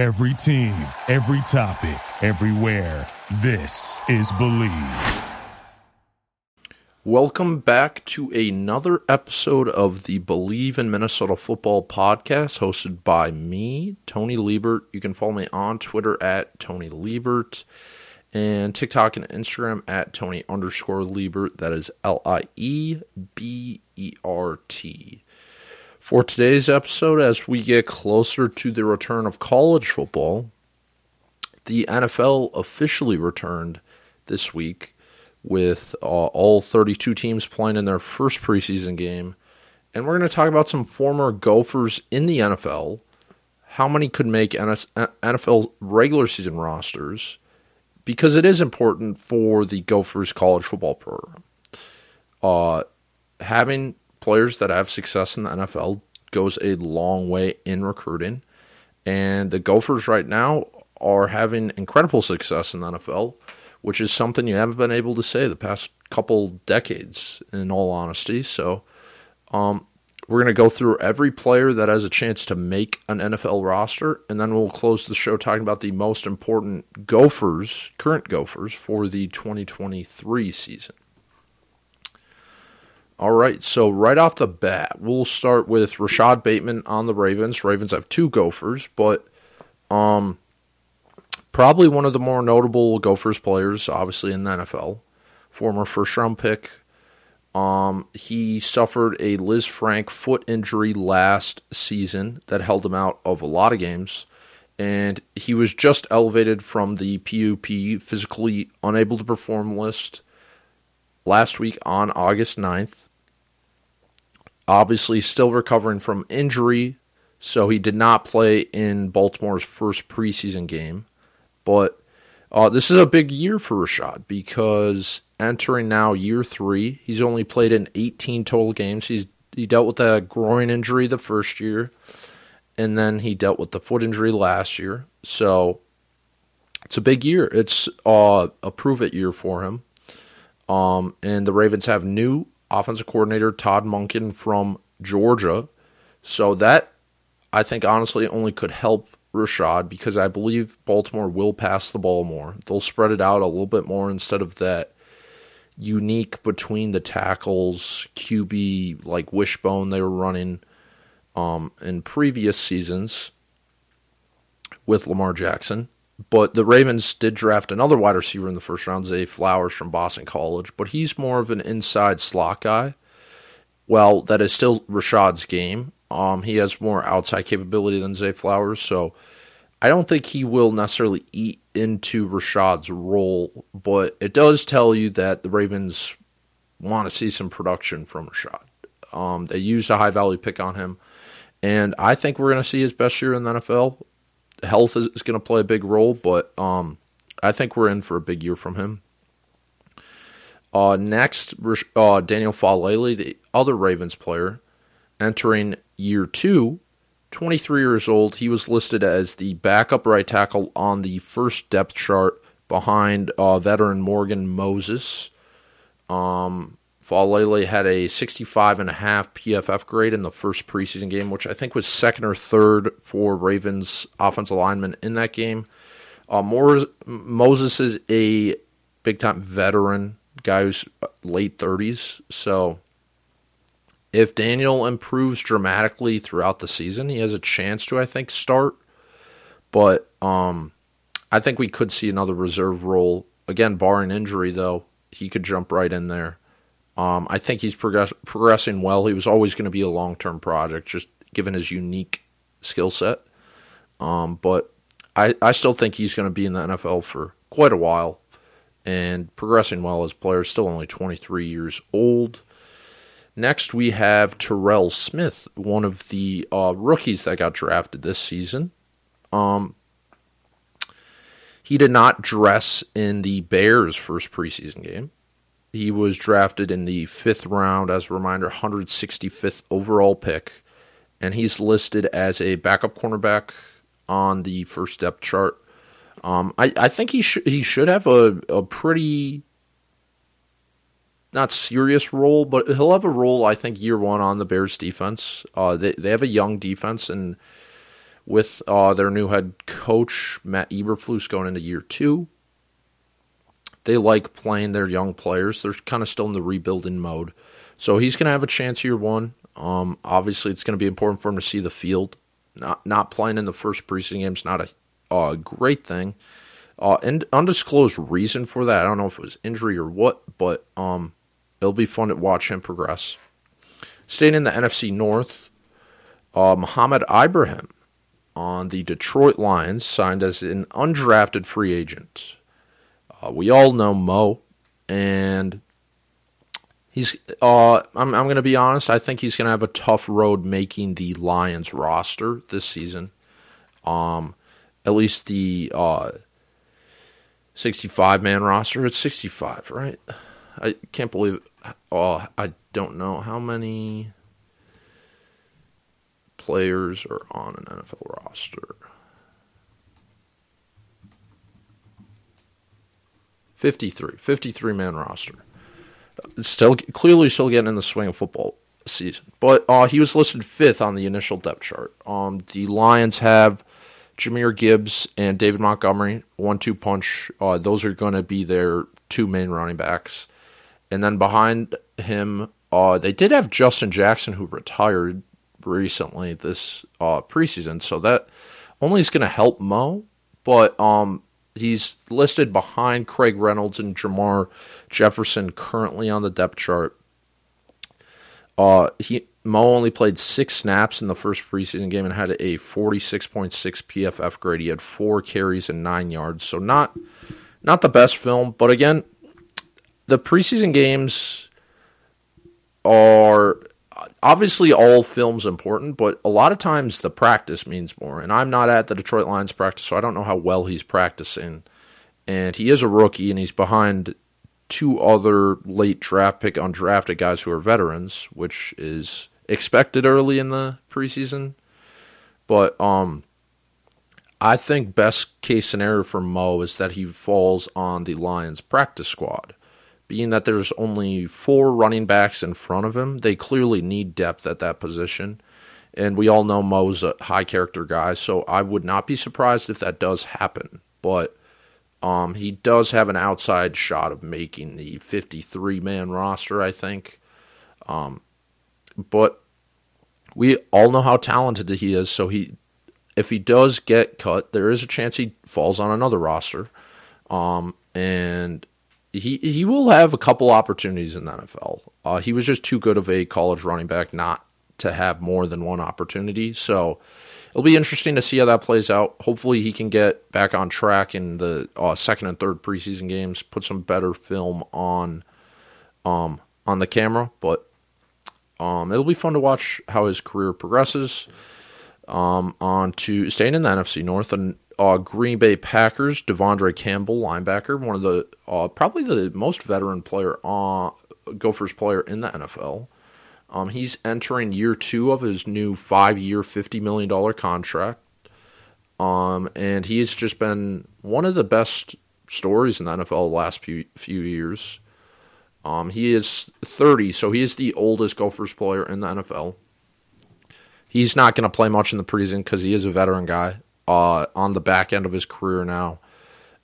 Every team, every topic, everywhere. This is Believe. Welcome back to another episode of the Believe in Minnesota Football podcast, hosted by me, Tony Liebert. You can follow me on Twitter at Tony Liebert and TikTok and Instagram at Tony underscore Liebert. That is L I E B E R T. For today's episode, as we get closer to the return of college football, the NFL officially returned this week with uh, all 32 teams playing in their first preseason game. And we're going to talk about some former Gophers in the NFL, how many could make NFL regular season rosters, because it is important for the Gophers college football program. Uh, having players that have success in the NFL goes a long way in recruiting. And the Gophers right now are having incredible success in the NFL, which is something you haven't been able to say the past couple decades, in all honesty. So, um, we're going to go through every player that has a chance to make an NFL roster, and then we'll close the show talking about the most important Gophers, current Gophers, for the 2023 season. All right, so right off the bat, we'll start with Rashod Bateman on the Ravens. Ravens have two Gophers, but um, probably one of the more notable Gophers players, obviously in the NFL. Former first round pick, um, he suffered a Lisfranc foot injury last season that held him out of a lot of games. And he was just elevated from the PUP physically unable to perform list last week on August 9th. Obviously, still recovering from injury, so he did not play in Baltimore's first preseason game. But uh, this is a big year for Rashod because entering now year three. He's only played in 18 total games. He's he dealt with a groin injury the first year, and then he dealt with the foot injury last year. So it's a big year. It's uh, a prove it year for him. Um, and the Ravens have new offensive coordinator Todd Monken from Georgia. So that I think honestly only could help Rashod because I believe Baltimore will pass the ball more. They'll spread it out a little bit more instead of that unique between the tackles QB like wishbone they were running um, in previous seasons with Lamar Jackson. But the Ravens did draft another wide receiver in the first round, Zay Flowers from Boston College, but he's more of an inside slot guy. Well, that is still Rashod's game. Um, he has more outside capability than Zay Flowers, so I don't think he will necessarily eat into Rashod's role, but it does tell you that the Ravens want to see some production from Rashad. Um, they used a high value pick on him, and I think we're going to see his best year in the NFL. Health is, is going to play a big role, but um, I think we're in for a big year from him. Uh, next, uh, Daniel Faalele, the other Ravens player, entering year two 23 years old. He was listed as the backup right tackle on the first depth chart behind uh, veteran Morgan Moses. Um, Faalele had a 65 and a half PFF grade in the first preseason game, which I think was second or third for Ravens offensive lineman in that game. Uh, Moses is a big time veteran guy who's late 30s, so if Daniel improves dramatically throughout the season, he has a chance to, I think, start. But um, I think we could see another reserve role again, barring injury. Though he could jump right in there. Um, I think he's progress- progressing well. He was always going to be a long term project, just given his unique skill set. Um, but I, I still think he's going to be in the NFL for quite a while and progressing well as a player. Still only 23 years old. Next, we have Terrell Smith, one of the uh, rookies that got drafted this season. Um, he did not dress in the Bears' first preseason game. He was drafted in the fifth round, as a reminder, 165th overall pick, and he's listed as a backup cornerback on the first depth chart. Um, I, I think he should he should have a, a pretty not serious role, but he'll have a role. I think year one on the Bears defense. Uh, they they have a young defense, and with uh, their new head coach Matt Eberflus going into year two. They like playing their young players. They're kind of still in the rebuilding mode, so he's going to have a chance year one. Um, obviously, it's going to be important for him to see the field. Not not playing in the first preseason game is not a uh, great thing. Uh, and undisclosed reason for that. I don't know if it was injury or what, but um, it'll be fun to watch him progress. Staying in the NFC North, uh, Mohamed Ibrahim on the Detroit Lions signed as an undrafted free agent. Uh, we all know Mo, and he's. Uh, I'm, I'm going to be honest. I think he's going to have a tough road making the Lions roster this season. Um, at least the uh, 65 man roster. It's 65, right? I can't believe. Oh, I don't know how many players are on an NFL roster. 53, 53 man roster. Still, clearly, still getting in the swing of football season. But uh, he was listed fifth on the initial depth chart. Um, the Lions have Jahmyr Gibbs and David Montgomery, one two punch. Uh, those are going to be their two main running backs. And then behind him, uh, they did have Justin Jackson, who retired recently this uh, preseason. So that only is going to help Mo. But um, he's listed behind Craig Reynolds and Jermar Jefferson currently on the depth chart. Uh, he Mo only played six snaps in the first preseason game and had a 46.6 PFF grade. He had four carries and nine yards, so not not the best film. But again, the preseason games are obviously all films important, but a lot of times the practice means more. And I'm not at the Detroit Lions practice, so I don't know how well he's practicing. And he is a rookie, and he's behind two other late draft pick undrafted guys who are veterans, which is expected early in the preseason. But um, I think best case scenario for Mo is that he falls on the Lions practice squad. Being that there's only four running backs in front of him, they clearly need depth at that position. And we all know Mo's a high character guy, so I would not be surprised if that does happen. But um, he does have an outside shot of making the 53 man roster, I think. Um, but we all know how talented he is. So he, if he does get cut, there is a chance he falls on another roster, um, and he he will have a couple opportunities in the NFL. Uh, he was just too good of a college running back not to have more than one opportunity. So it'll be interesting to see how that plays out. Hopefully, he can get back on track in the uh, second and third preseason games, put some better film on um, on the camera. But um, it'll be fun to watch how his career progresses. Um, on to staying in the NFC North and uh, Green Bay Packers, De'Vondre Campbell, linebacker, one of the uh, probably the most veteran player, uh, Gophers player in the NFL. Um, he's entering year two of his new five-year, fifty million dollar contract, um, and he's just been one of the best stories in the NFL the last few few years. Um, he is 30, so he is the oldest Gophers player in the NFL. He's not going to play much in the preseason because he is a veteran guy uh, on the back end of his career now.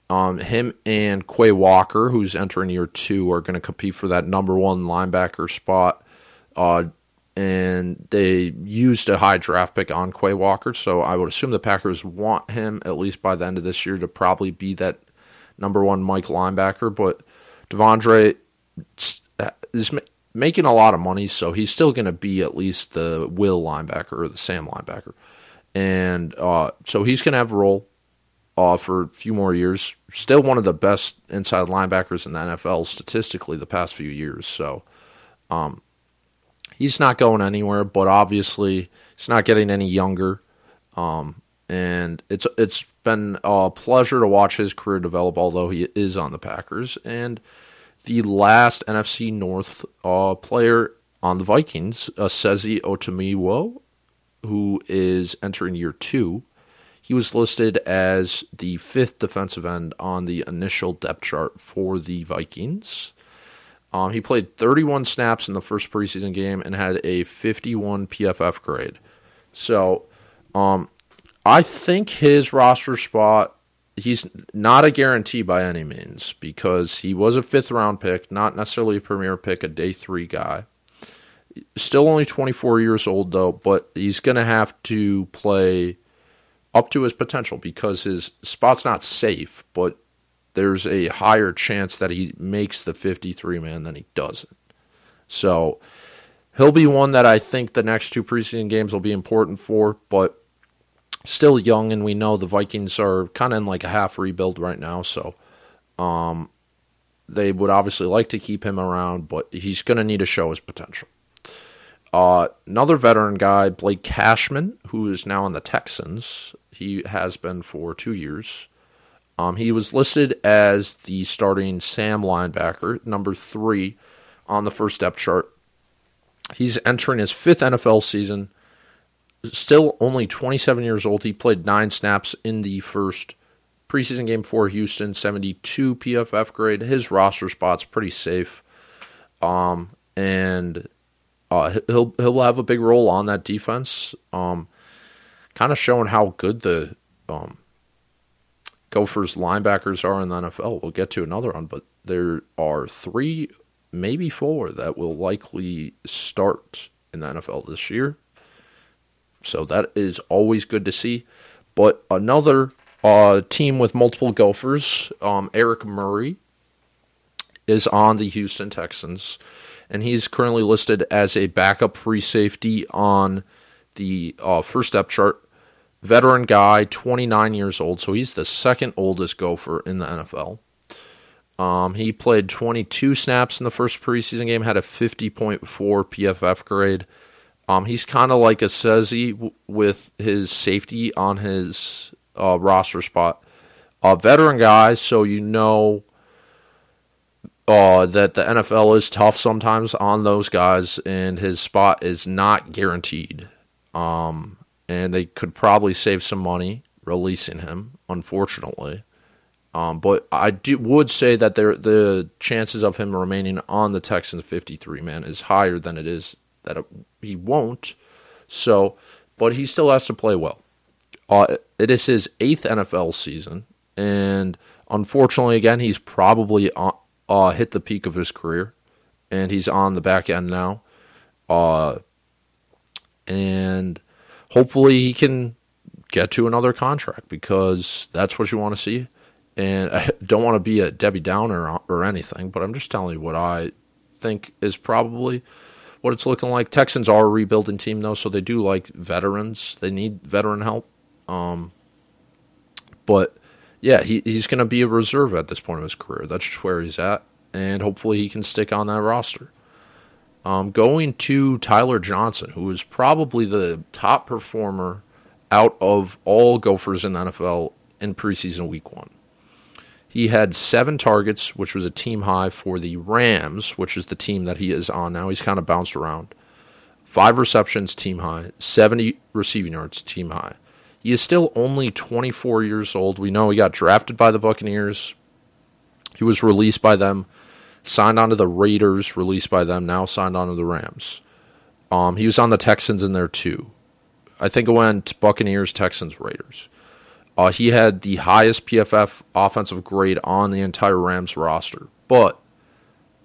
Um, him and Quay Walker, who's entering year two, are going to compete for that number one linebacker spot. Uh, and they used a high draft pick on Quay Walker, so I would assume the Packers want him at least by the end of this year to probably be that number one Mike linebacker. But De'Vondre is making a lot of money, so he's still going to be at least the will linebacker or the Sam linebacker, and uh, so he's going to have a role uh, for a few more years. Still one of the best inside linebackers in the NFL statistically the past few years. So um, he's not going anywhere, but obviously he's not getting any younger. Um, and it's it's been a pleasure to watch his career develop, although he is on the Packers and the last NFC North uh, player on the Vikings, uh, Sezi Otomewo, who is entering year two. He was listed as the fifth defensive end on the initial depth chart for the Vikings. Um, he played 31 snaps in the first preseason game and had a 51 PFF grade. So, um, I think his roster spot he's not a guarantee by any means because he was a fifth round pick, not necessarily a premier pick, a day three guy. Still only 24 years old though, but he's going to have to play up to his potential because his spot's not safe, but there's a higher chance that he makes the 53 man than he doesn't. So he'll be one that I think the next two preseason games will be important for, but still young, and we know the Vikings are kind of in like a half rebuild right now. So, um, they would obviously like to keep him around, but he's going to need to show his potential. Uh, another veteran guy, Blake Cashman, who is now on the Texans. He has been for two years. Um, he was listed as the starting Sam linebacker, number three on the first depth chart. He's entering his fifth NFL season still only 27 years old. He played nine snaps in the first preseason game for Houston, 72 PFF grade. His roster spot's pretty safe, um, and uh, he'll he'll have a big role on that defense. Um, kind of showing how good the um, Gophers linebackers are in the NFL. We'll get to another one, but there are three, maybe four, that will likely start in the NFL this year. So that is always good to see. But another uh, team with multiple Gophers, um, Eric Murray, is on the Houston Texans, and he's currently listed as a backup free safety on the uh, first step chart. Veteran guy, 29 years old, so he's the second oldest Gopher in the NFL. Um, he played 22 snaps in the first preseason game, had a 50.4 PFF grade. Um, he's kind of like a Sezi w- with his safety on his uh, roster spot. A veteran guy, so you know uh, that the NFL is tough sometimes on those guys, and his spot is not guaranteed. Um, and they could probably save some money releasing him, unfortunately. Um, but I do, would say that there, the chances of him remaining on the Texans 53 man is higher than it is that he won't. So, but he still has to play well. Uh, it is his eighth NFL season, and unfortunately, again, he's probably on, uh, hit the peak of his career, and he's on the back end now. Uh, and hopefully, he can get to another contract because that's what you want to see. And I don't want to be a Debbie Downer or anything, but I'm just telling you what I think is probably what it's looking like. Texans are a rebuilding team though, so they do like veterans. They need veteran help. Um, but yeah, he, he's going to be a reserve at this point of his career. That's just where he's at, and hopefully he can stick on that roster. Um, going to Tyler Johnson, who is probably the top performer out of all Gophers in the NFL in preseason week one. He had seven targets, which was a team high for the Rams, which is the team that he is on now. He's kind of bounced around. Five receptions, team high. 70 receiving yards, team high. He is still only 24 years old. We know he got drafted by the Buccaneers. He was released by them, signed on to the Raiders, released by them, now signed on to the Rams. Um, he was on the Texans in there too. I think it went Buccaneers, Texans, Raiders. Uh, he had the highest PFF offensive grade on the entire Rams roster, but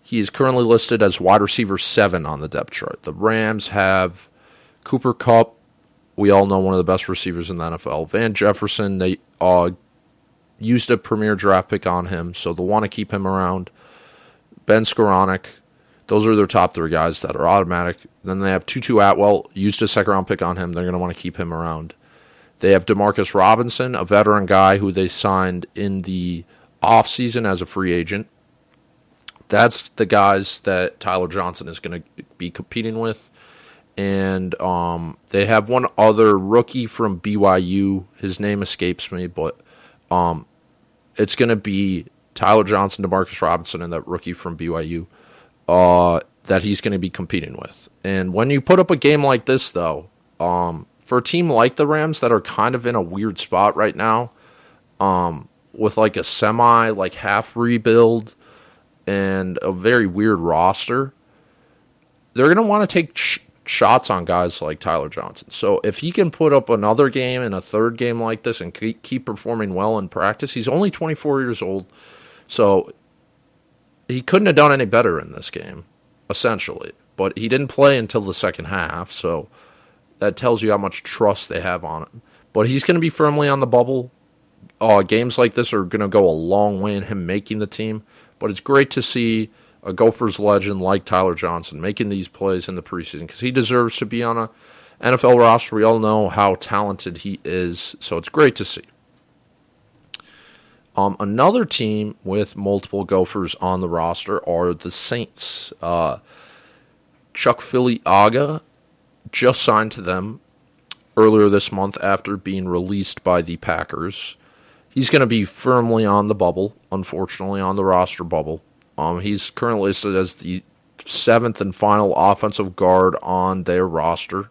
he is currently listed as wide receiver seven on the depth chart. The Rams have Cooper Kupp. We all know one of the best receivers in the NFL. Van Jefferson, they uh, used a premier draft pick on him, so they'll want to keep him around. Ben Skowronek, those are their top three guys that are automatic. Then they have Tutu Atwell, used a second round pick on him. They're going to want to keep him around. They have Demarcus Robinson, a veteran guy who they signed in the offseason as a free agent. That's the guys that Tyler Johnson is going to be competing with. And um, they have one other rookie from BYU. His name escapes me, but um, it's going to be Tyler Johnson, Demarcus Robinson, and that rookie from BYU uh, that he's going to be competing with. And when you put up a game like this, though, um, for a team like the Rams that are kind of in a weird spot right now, um, with like a semi, like half rebuild and a very weird roster, they're going to want to take ch- shots on guys like Tyler Johnson. So if he can put up another game and a third game like this and keep, performing well in practice, he's only 24 years old. So he couldn't have done any better in this game, essentially. But he didn't play until the second half, so that tells you how much trust they have on him. But he's going to be firmly on the bubble. Uh, games like this are going to go a long way in him making the team. But it's great to see a Gophers legend like Tyler Johnson making these plays in the preseason because he deserves to be on a NFL roster. We all know how talented he is, so it's great to see. Um, another team with multiple Gophers on the roster are the Saints. Uh, Chuck Filiaga just signed to them earlier this month after being released by the Packers. He's going to be firmly on the bubble, unfortunately, on the roster bubble. Um, he's currently listed as the seventh and final offensive guard on their roster.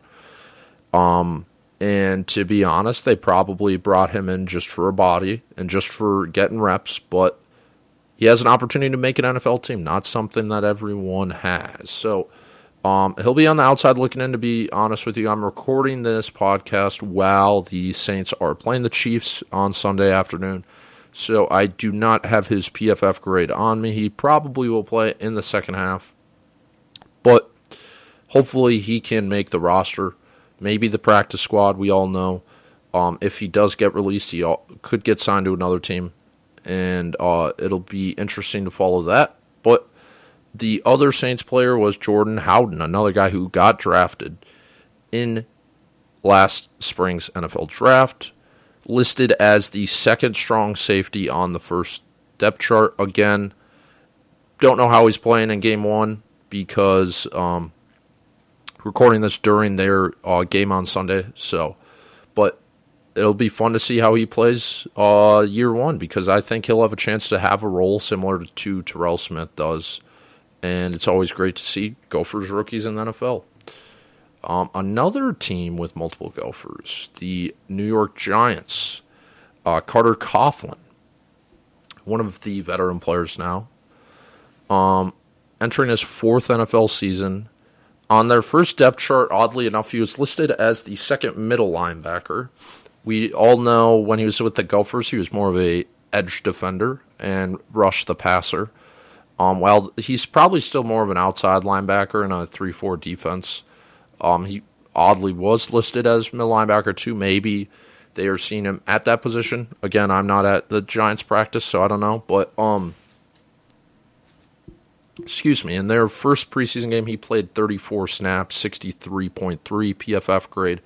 Um, and to be honest, they probably brought him in just for a body and just for getting reps, but he has an opportunity to make an NFL team, not something that everyone has. So um, he'll be on the outside looking in, to be honest with you. I'm recording this podcast while the Saints are playing the Chiefs on Sunday afternoon. So I do not have his PFF grade on me. He probably will play in the second half. But hopefully he can make the roster. Maybe the practice squad, we all know. Um, if he does get released, he could get signed to another team. And uh, it'll be interesting to follow that. But the other Saints player was Jordan Howden, another guy who got drafted in last spring's NFL draft listed as the second strong safety on the first depth chart. Again, don't know how he's playing in game one because um, recording this during their uh, game on Sunday. So, but it'll be fun to see how he plays uh, year one because I think he'll have a chance to have a role similar to Terrell Smith does. And it's always great to see Gophers rookies in the NFL. Um, another team with multiple Gophers, the New York Giants. Uh, Carter Coughlin, one of the veteran players now, um, entering his fourth NFL season. On their first depth chart, oddly enough, he was listed as the second middle linebacker. We all know when he was with the Gophers, he was more of a edge defender and rush the passer. Um, while he's probably still more of an outside linebacker in a three-four defense. Um, he oddly was listed as middle linebacker too. Maybe they are seeing him at that position. Again, I'm not at the Giants practice, so I don't know. But um, excuse me, in their first preseason game, he played 34 snaps, 63.3 PFF grade.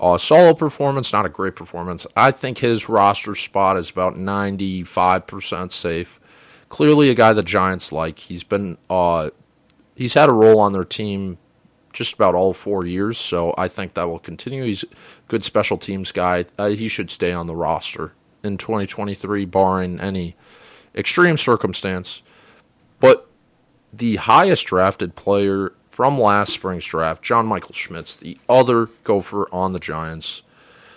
Uh, solid performance, not a great performance. I think his roster spot is about 95% safe. Clearly, a guy the Giants like. He's been uh, he's had a role on their team just about all four years, so I think that will continue. He's a good special teams guy. Uh, he should stay on the roster in 2023, barring any extreme circumstance. But the highest drafted player from last spring's draft, John Michael Schmitz, the other gopher on the Giants.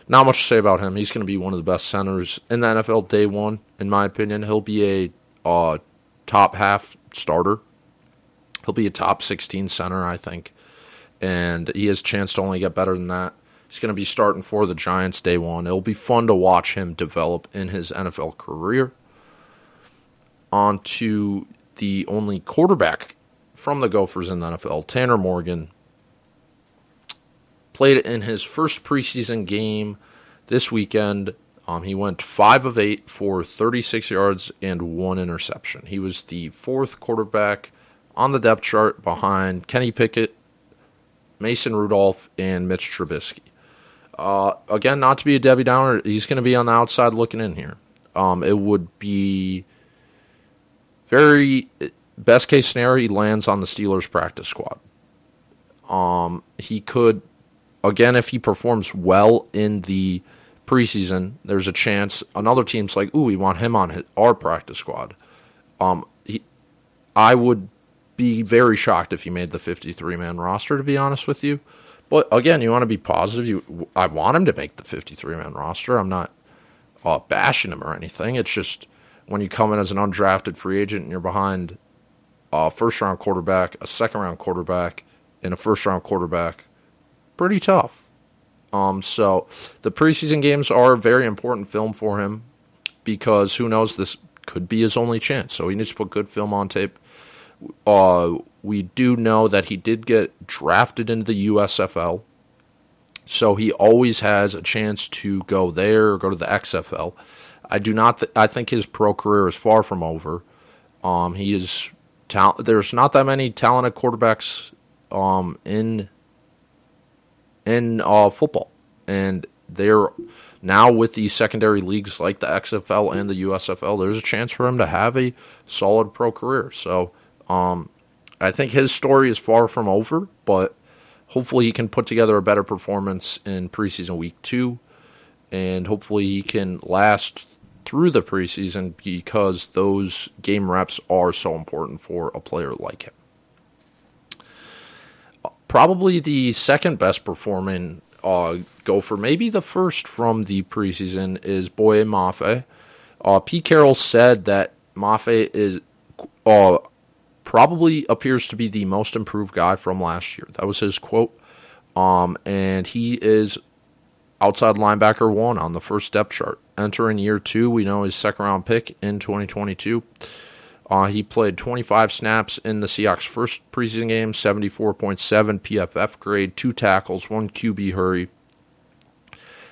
Not much to say about him. He's going to be one of the best centers in the NFL day one, in my opinion. He'll be a uh, top half starter. He'll be a top 16 center, I think and he has a chance to only get better than that. He's going to be starting for the Giants day one. It'll be fun to watch him develop in his NFL career. On to the only quarterback from the Gophers in the NFL, Tanner Morgan. Played in his first preseason game this weekend. Um, he went 5 of 8 for 36 yards and one interception. He was the fourth quarterback on the depth chart behind Kenny Pickett Mason Rudolph, and Mitch Trubisky. Uh, again, not to be a Debbie Downer, he's going to be on the outside looking in here. Um, it would be very best case scenario. He lands on the Steelers practice squad. Um, he could again if he performs well in the preseason. There's a chance another team's like, "Ooh, we want him on his, our practice squad." Um, he, I would be very shocked if he made the 53 man roster, to be honest with you. But again, you want to be positive. You, I want him to make the 53 man roster. I'm not uh, bashing him or anything. It's just when you come in as an undrafted free agent and you're behind a first round quarterback, a second round quarterback, and a first round quarterback, pretty tough. Um, so the preseason games are a very important film for him because who knows this could be his only chance. So he needs to put good film on tape. Uh, we do know that he did get drafted into the USFL, so he always has a chance to go there or go to the XFL. I do not. Th- I think his pro career is far from over. Um, he is. Ta- there's not that many talented quarterbacks um, in in uh, football, and they're now with the secondary leagues like the XFL and the USFL. There's a chance for him to have a solid pro career. So um, I think his story is far from over, but hopefully he can put together a better performance in preseason week two, and hopefully he can last through the preseason because those game reps are so important for a player like him. Probably the second best performing uh, gopher, maybe the first from the preseason, is Boye Mafe. Uh, Pete Carroll said that Mafe is uh, probably appears to be the most improved guy from last year. That was his quote. Um, and he is outside linebacker one on the first depth chart. Entering year two, we know his second round pick in 2022. Uh, he played 25 snaps in the Seahawks' first preseason game, 74.7 PFF grade, two tackles, one QB hurry.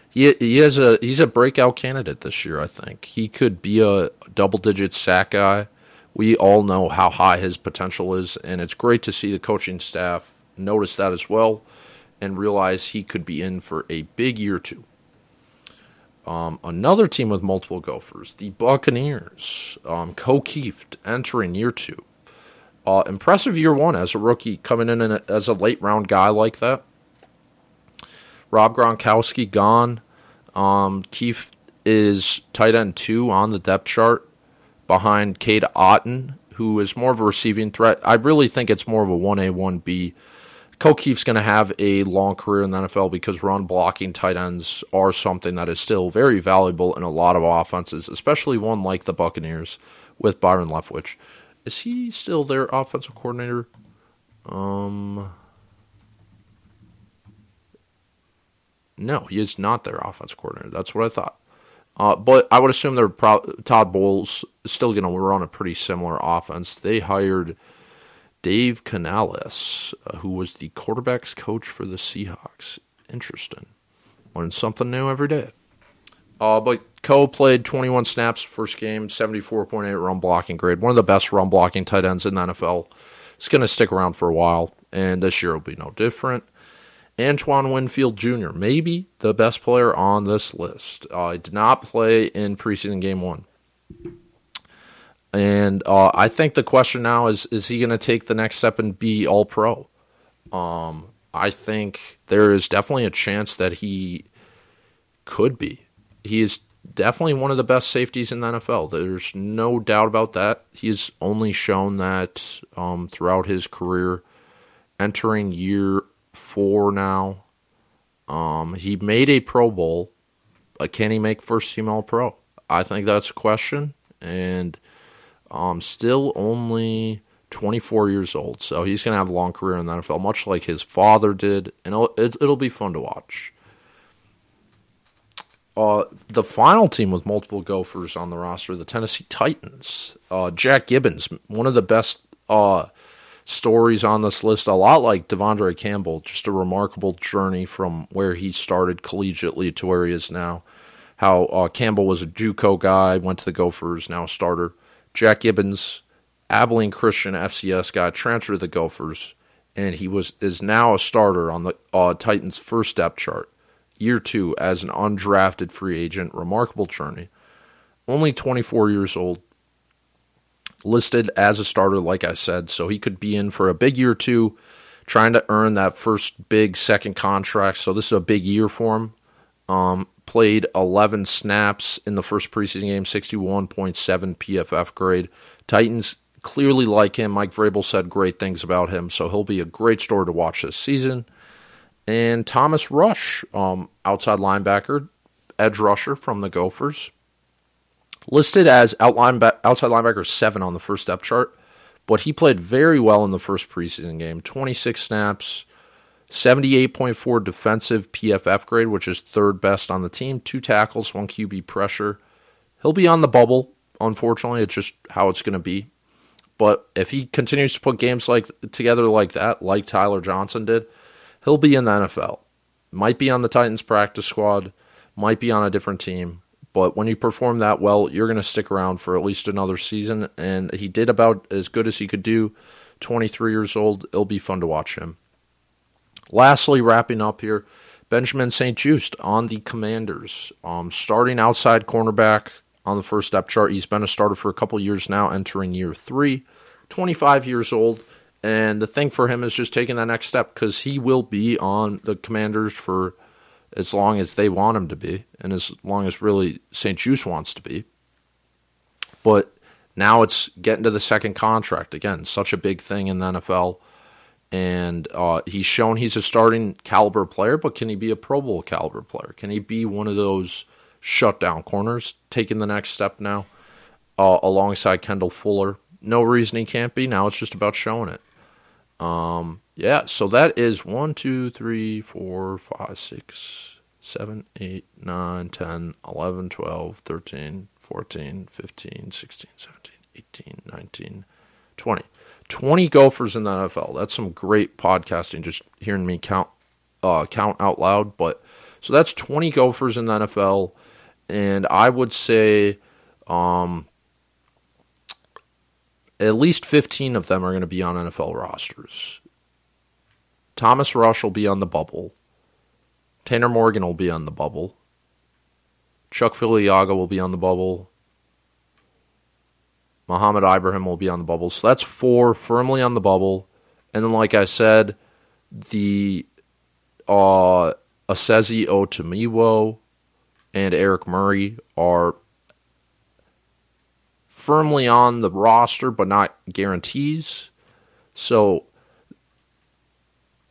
He he has a he's a breakout candidate this year. I think he could be a double digit sack guy. We all know how high his potential is, and it's great to see the coaching staff notice that as well and realize he could be in for a big year too. Um, another team with multiple Gophers, the Buccaneers. Um, Kieft entering year two. Uh, impressive year one as a rookie, coming in a, as a late round guy like that. Rob Gronkowski gone. Um, Kieft is tight end two on the depth chart behind Cade Otton, who is more of a receiving threat. I really think it's more of a 1A, 1B Kieft's going to have a long career in the NFL because run blocking tight ends are something that is still very valuable in a lot of offenses, especially one like the Buccaneers with Byron Leftwich. Is he still their offensive coordinator? Um, no, he is not their offensive coordinator. That's what I thought. Uh, but I would assume they're pro- Todd Bowles still going to run a pretty similar offense. They hired Dave Canales, uh, who was the quarterback's coach for the Seahawks. Interesting. Learn something new every day. Uh, but Ko played 21 snaps first game, 74.8 run blocking grade. One of the best run blocking tight ends in the NFL. It's going to stick around for a while, and this year will be no different. Antoine Winfield Jr., maybe the best player on this list. Uh, did not play in preseason game one. And uh, I think the question now is: Is he going to take the next step and be All Pro? Um, I think there is definitely a chance that he could be. He is definitely one of the best safeties in the NFL. There's no doubt about that. He's only shown that um, throughout his career. Entering year four now, um, he made a Pro Bowl, can he make first team All Pro? I think that's a question, and um, still only 24 years old, so he's going to have a long career in the NFL, much like his father did, and it'll, it, will be fun to watch. Uh, the final team with multiple Gophers on the roster, the Tennessee Titans. Uh, Jack Gibbens, one of the best uh, stories on this list, a lot like De'Vondre Campbell, just a remarkable journey from where he started collegiately to where he is now. How uh, Campbell was a JUCO guy, went to the Gophers, now a starter. Jack Gibbens, Abilene Christian FCS guy, transferred to the Gophers, and he was is now a starter on the uh, Titans' first step chart. Year two as an undrafted free agent, remarkable journey. Only 24 years old, listed as a starter, like I said, so he could be in for a big year two, trying to earn that first big second contract. So this is a big year for him. Um, played 11 snaps in the first preseason game, 61.7 PFF grade. Titans clearly like him. Mike Vrabel said great things about him, so he'll be a great story to watch this season. And Thomas Rush, um, outside linebacker, edge rusher from the Gophers, listed as outside linebacker seven on the first depth chart, but he played very well in the first preseason game 26 snaps, 78.4 defensive PFF grade, which is third best on the team, two tackles, one QB pressure. He'll be on the bubble, unfortunately. It's just how it's going to be. But if he continues to put games like together like that, like Tyler Johnson did, he'll be in the NFL. Might be on the Titans practice squad, might be on a different team, but when you perform that well, you're going to stick around for at least another season. And he did about as good as he could do. 23 years old. It'll be fun to watch him. Lastly, wrapping up here, Benjamin St-Juste on the Commanders. Um, starting outside cornerback on the first depth chart. He's been a starter for a couple years now, entering year three. 25 years old. And the thing for him is just taking that next step because he will be on the Commanders for as long as they want him to be, and as long as really St-Juste wants to be. But now it's getting to the second contract again. Such a big thing in the NFL, and uh, he's shown he's a starting caliber player. But can he be a Pro Bowl caliber player? Can he be one of those shutdown corners, taking the next step now, uh, alongside Kendall Fuller? No reason he can't be. Now it's just about showing it. Um, yeah, so that is 1, 2, 3, 4, 5, 6, 7, 8, 9, 10, 11, 12, 13, 14, 15, 16, 17, 18, 19, 20. 20 Gophers in the NFL. That's some great podcasting, just hearing me count uh, count out loud. But so that's 20 Gophers in the NFL, and I would say um, at least 15 of them are going to be on NFL rosters. Thomas Rush will be on the bubble. Tanner Morgan will be on the bubble. Chuck Filiaga will be on the bubble. Mohamed Ibrahim will be on the bubble. So that's four firmly on the bubble. And then, like I said, the uh, Esezi Otomewo and Eric Murray are firmly on the roster, but not guarantees. So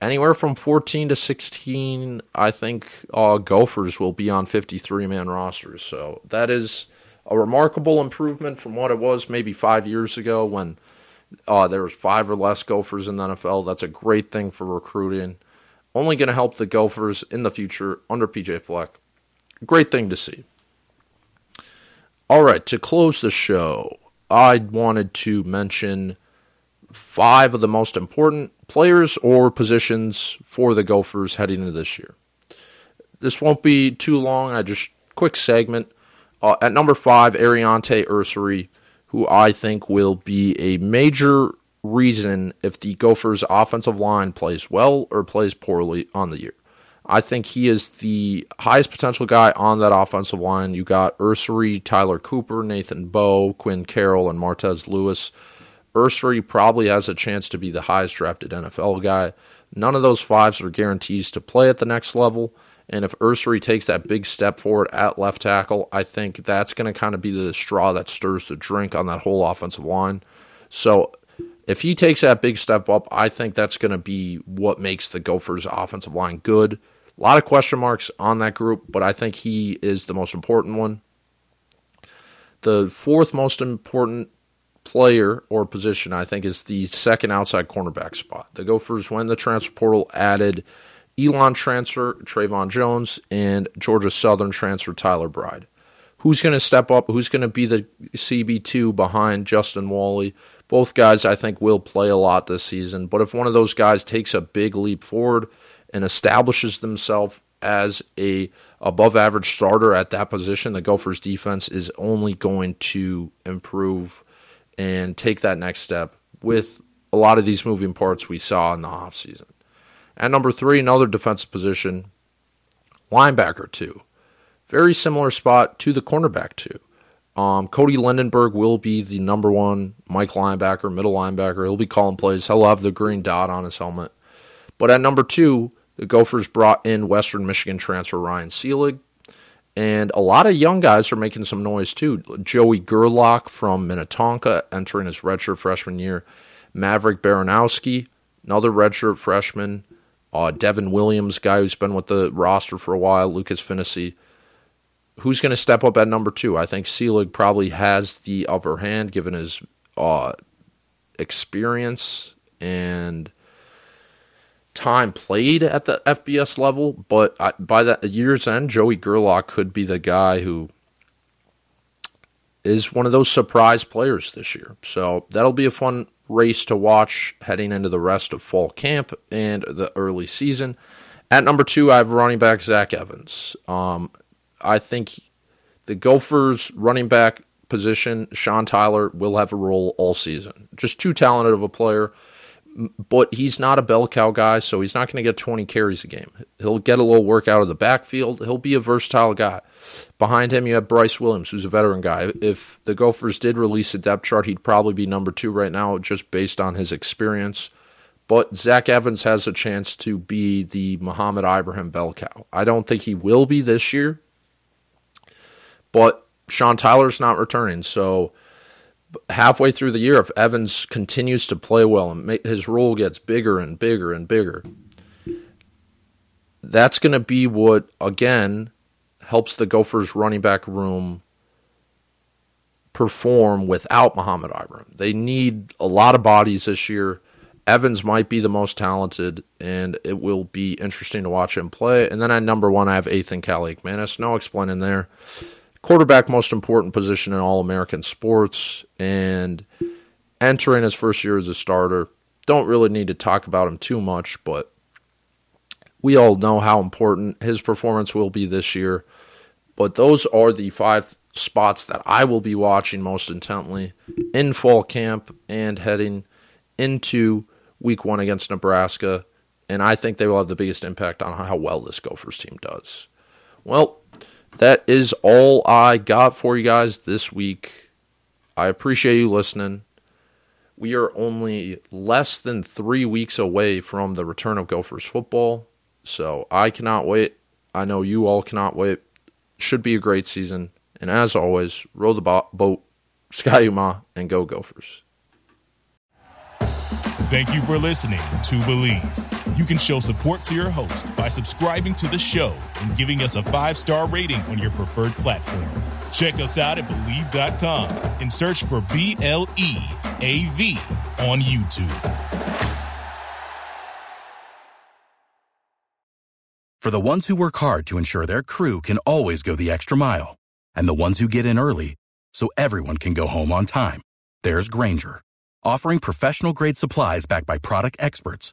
anywhere from 14 to 16, I think uh, Gophers will be on 53 man rosters. So that is a remarkable improvement from what it was maybe five years ago when uh, there was five or less Gophers in the NFL. That's a great thing for recruiting. Only going to help the Gophers in the future under PJ Fleck. Great thing to see. All right, to close the show, I wanted to mention five of the most important players or positions for the Gophers heading into this year. This won't be too long. I just quick segment. Uh, at number five, Aireontae Ersery, who I think will be a major reason if the Gophers' offensive line plays well or plays poorly on the year. I think he is the highest potential guy on that offensive line. You got Ersery, Tyler Cooper, Nathan Boe, Quinn Carroll, and Martes Lewis. Ersery probably has a chance to be the highest drafted NFL guy. None of those fives are guarantees to play at the next level. And if Ersery takes that big step forward at left tackle, I think that's going to kind of be the straw that stirs the drink on that whole offensive line. So if he takes that big step up, I think that's going to be what makes the Gophers' offensive line good. A lot of question marks on that group, but I think he is the most important one. The fourth most important player or position, I think, is the second outside cornerback spot. The Gophers, when the transfer portal added Elon transfer Trayvon Jones and Georgia Southern transfer Tyler Bride. Who's going to step up? Who's going to be the CB2 behind Justin Walley? Both guys, I think, will play a lot this season. But if one of those guys takes a big leap forward and establishes themselves as a above average starter at that position, the Gophers defense is only going to improve and take that next step with a lot of these moving parts we saw in the offseason. At number three, another defensive position, linebacker two. Very similar spot to the cornerback two. Um, Cody Lindenberg will be the number one Mike linebacker, middle linebacker. He'll be calling plays. He'll have the green dot on his helmet. But at number two, the Gophers brought in Western Michigan transfer Ryan Selig. And a lot of young guys are making some noise too. Joey Gerlach from Minnetonka entering his redshirt freshman year. Maverick Baranowski, another redshirt freshman. Uh, Devin Williams, guy who's been with the roster for a while. Lucas Finney. Who's going to step up at number two? I think Selig probably has the upper hand given his uh, experience and time played at the FBS level, but I, by that year's end, Joey Gerlach could be the guy who is one of those surprise players this year. So that'll be a fun race to watch heading into the rest of fall camp and the early season. At number two, I have running back Zach Evans. Um, I think the Gophers running back position, Sean Tyler will have a role all season. Just too talented of a player but he's not a bell cow guy, so he's not going to get 20 carries a game. He'll get a little work out of the backfield. He'll be a versatile guy. Behind him, you have Bryce Williams, who's a veteran guy. If the Gophers did release a depth chart, he'd probably be number two right now, just based on his experience. But Zach Evans has a chance to be the Mohamed Ibrahim bell cow. I don't think he will be this year, but Sean Tyler's not returning, so halfway through the year, if Evans continues to play well and his role gets bigger and bigger and bigger, that's going to be what, again, helps the Gophers running back room perform without Mohamed Ibrahim. They need a lot of bodies this year. Evans might be the most talented, and it will be interesting to watch him play. And then at number one, I have Ethan Kaliakmanis. No explaining there quarterback most important position in all American sports and entering his first year as a starter. Don't really need to talk about him too much, but we all know how important his performance will be this year. But those are the five spots that I will be watching most intently in fall camp and heading into week one against Nebraska. And I think they will have the biggest impact on how well this Gophers team does. Well, that is all I got for you guys this week. I appreciate you listening. We are only less than three weeks away from the return of Gophers football, so I cannot wait. I know you all cannot wait. Should be a great season. And as always, row the boat, Ski-U-Mah, and go Gophers. Thank you for listening to Bleav. You can show support to your host by subscribing to the show and giving us a five star rating on your preferred platform. Check us out at Bleav.com and search for B L E A V on YouTube. For the ones who work hard to ensure their crew can always go the extra mile, and the ones who get in early so everyone can go home on time, there's Grainger offering professional grade supplies backed by product experts